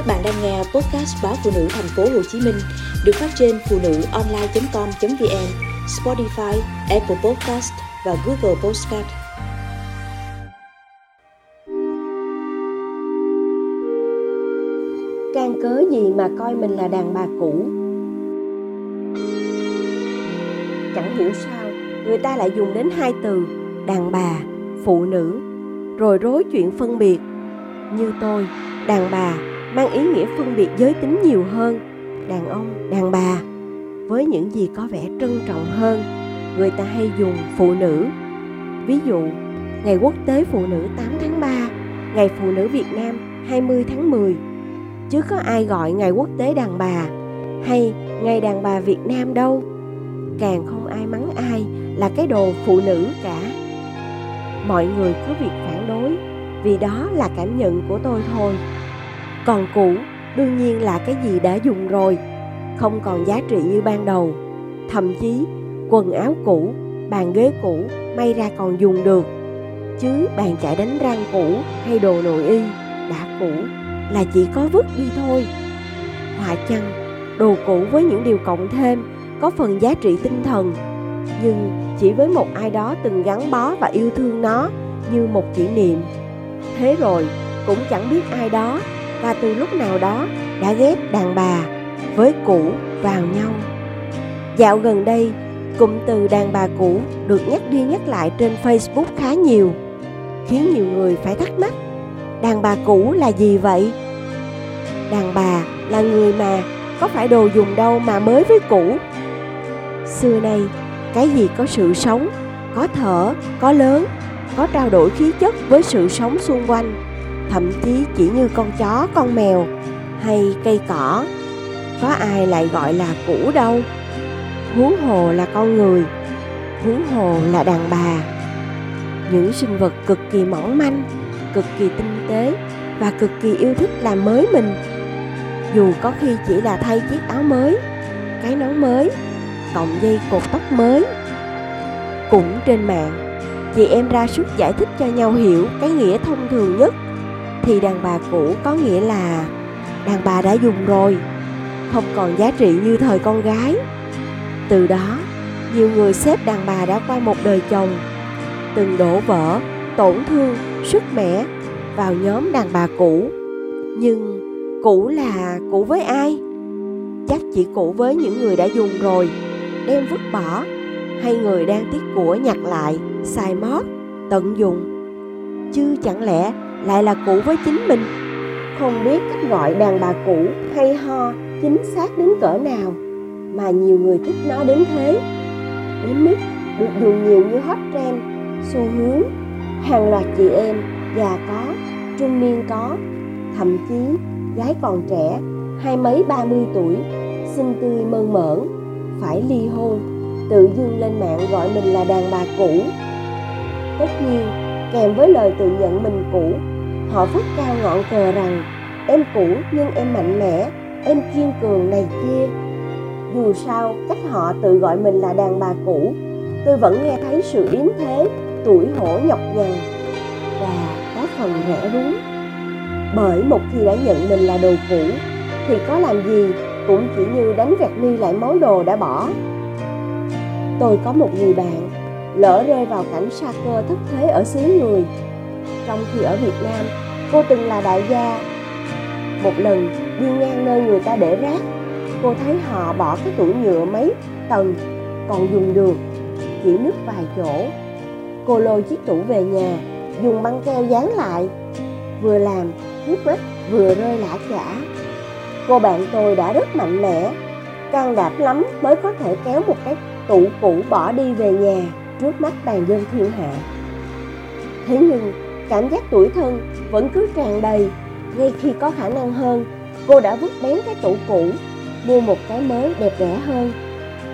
Các bạn đang nghe podcast báo phụ nữ thành phố Hồ Chí Minh được phát trên phụ nữ online.com.vn, Spotify, Apple Podcast và Google Podcast. Can cớ gì mà coi mình là đàn bà cũ? Chẳng hiểu sao người ta lại dùng đến hai từ đàn bà, phụ nữ, rồi rối chuyện phân biệt. Như tôi, đàn bà mang ý nghĩa phân biệt giới tính nhiều hơn. Đàn ông, đàn bà, với những gì có vẻ trân trọng hơn, người ta hay dùng phụ nữ. Ví dụ, ngày quốc tế phụ nữ 8 tháng 3 ngày phụ nữ Việt Nam 20 tháng 10 chứ có ai gọi ngày quốc tế đàn bà hay ngày đàn bà Việt Nam đâu. Càng không ai mắng ai là cái đồ phụ nữ cả. Mọi người có việc phản đối, vì đó là cảm nhận của tôi thôi còn cũ, đương nhiên là cái gì đã dùng rồi, không còn giá trị như ban đầu. Thậm chí, quần áo cũ, bàn ghế cũ may ra còn dùng được. Chứ bàn chải đánh răng cũ hay đồ nội y đã cũ là chỉ có vứt đi thôi. Họa chăng, đồ cũ với những điều cộng thêm có phần giá trị tinh thần. Nhưng chỉ với một ai đó từng gắn bó và yêu thương nó như một kỷ niệm. Thế rồi, cũng chẳng biết ai đó và từ lúc nào đó đã ghép đàn bà với cũ vào nhau. Dạo gần đây, cụm từ đàn bà cũ được nhắc đi nhắc lại trên Facebook khá nhiều, khiến nhiều người phải thắc mắc, đàn bà cũ là gì vậy? Đàn bà là người mà có phải đồ dùng đâu mà mới với cũ. Xưa nay, cái gì có sự sống, có thở, có lớn, có trao đổi khí chất với sự sống xung quanh thậm chí chỉ như con chó, con mèo hay cây cỏ. Có ai lại gọi là cũ đâu? Huống hồ là con người, huống hồ là đàn bà. Những sinh vật cực kỳ mỏng manh, cực kỳ tinh tế và cực kỳ yêu thích làm mới mình. Dù có khi chỉ là thay chiếc áo mới, cái nón mới cộng dây cột tóc mới, cũng trên mạng, chị em ra sức giải thích cho nhau hiểu cái nghĩa thông thường nhất thì đàn bà cũ có nghĩa là đàn bà đã dùng rồi, không còn giá trị như thời con gái. Từ đó, nhiều người xếp đàn bà đã qua một đời chồng, từng đổ vỡ, tổn thương, sức mẻ vào nhóm đàn bà cũ. Nhưng cũ là cũ với ai? Chắc chỉ cũ với những người đã dùng rồi, đem vứt bỏ, hay người đang tiếc của nhặt lại, xài mót, tận dụng. Chứ chẳng lẽ lại là cũ với chính mình. Không biết cách gọi đàn bà cũ hay ho chính xác đến cỡ nào, mà nhiều người thích nó đến thế. Đến mức được dùng nhiều như hot trend, xu hướng, hàng loạt chị em, già có, trung niên có, thậm chí gái còn trẻ, hai mấy ba mươi tuổi, xinh tươi mơn mởn, phải ly hôn, tự dưng lên mạng gọi mình là đàn bà cũ. Tất nhiên, kèm với lời tự nhận mình cũ họ vút cao ngọn cờ rằng, em cũ nhưng em mạnh mẽ, em kiên cường này kia. Dù sao, cách họ tự gọi mình là đàn bà cũ, tôi vẫn nghe thấy sự yếm thế, tuổi hổ nhọc nhằn. Và có phần rẻ rúng. Bởi một khi đã nhận mình là đồ cũ, thì có làm gì cũng chỉ như đánh vẹt ni lại món đồ đã bỏ. Tôi có một người bạn, lỡ rơi vào cảnh sa cơ thất thế ở xứ người trong khi ở Việt Nam, cô từng là đại gia. Một lần, đi ngang nơi người ta để rác, cô thấy họ bỏ cái tủ nhựa mấy tầng còn dùng được, chỉ nứt vài chỗ. Cô lôi chiếc tủ về nhà, dùng băng keo dán lại. Vừa làm chiếc rách vừa rơi lả chả. Cô bạn tôi đã rất mạnh mẽ, can đảm lắm mới có thể kéo một cái tủ cũ bỏ đi về nhà trước mắt bàn dân thiên hạ. Thế nhưng cảm giác tuổi thân vẫn cứ tràn đầy. Ngay khi có khả năng hơn, cô đã vứt bén cái tủ cũ, mua một cái mới đẹp đẽ hơn.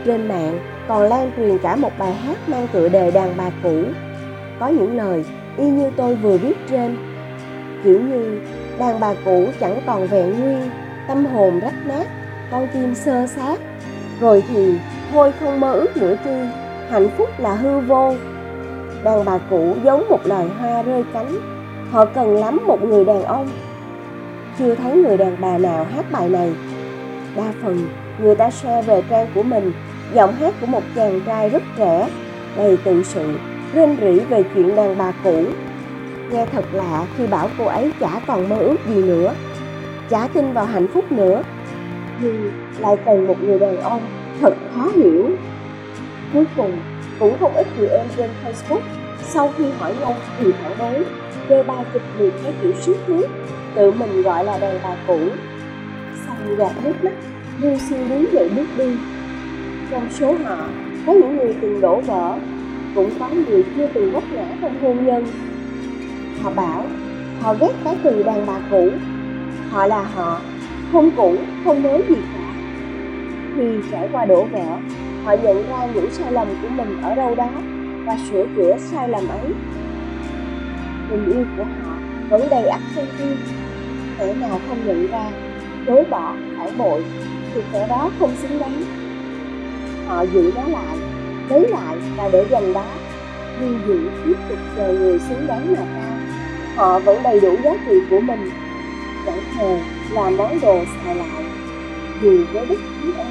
Trên mạng còn lan truyền cả một bài hát mang tựa đề đàn bà cũ. Có những lời y như tôi vừa viết trên. Kiểu như, đàn bà cũ chẳng còn vẹn nguyên tâm hồn rách nát, con tim sơ sát. Rồi thì, thôi không mơ ước nữa chi hạnh phúc là hư vô đàn bà cũ giống một loài hoa rơi cánh. Họ cần lắm một người đàn ông. Chưa thấy người đàn bà nào hát bài này. Đa phần, người ta share về trang của mình. Giọng hát của một chàng trai rất trẻ, đầy tự sự, rên rỉ về chuyện đàn bà cũ. Nghe thật lạ khi bảo cô ấy chả còn mơ ước gì nữa, chả tin vào hạnh phúc nữa. Nhưng lại cần một người đàn ông thật khó hiểu. Cuối cùng, cũng không ít chị em trên facebook sau khi hỏi nhau thì phản đối đê ba kịch liệt cái kiểu suốt nước tự mình gọi là đàn bà cũ. Xong gạt nước mắt, lưu xin đứng dậy bước đi. Trong số họ, có những người từng đổ vỡ, cũng có người chưa từng vấp ngã trong hôn nhân. Họ bảo, họ ghét cái từ đàn bà cũ. Họ là họ, không cũ, không mới gì cả. Khi trải qua đổ vỡ, họ nhận ra những sai lầm của mình ở đâu đó và sửa chữa sai lầm ấy. Tình yêu của họ vẫn đầy ắp thông tin kẻ nào không nhận ra, chối bỏ, phản bội, thì kẻ đó không xứng đáng. Họ giữ nó lại, lấy lại và để dành đó nhưng giữ tiếp tục chờ người xứng đáng mà cao họ vẫn đầy đủ giá trị của mình, chẳng hề là món đồ xài lại. Dù với bất cứ ai,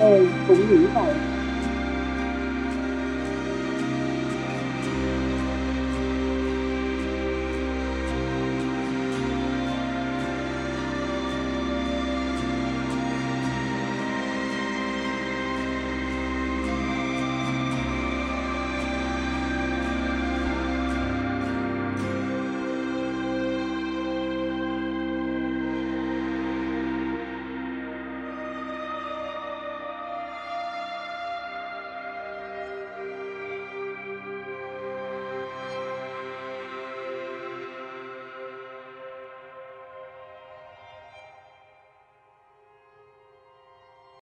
tôi cũng nghĩ vậy.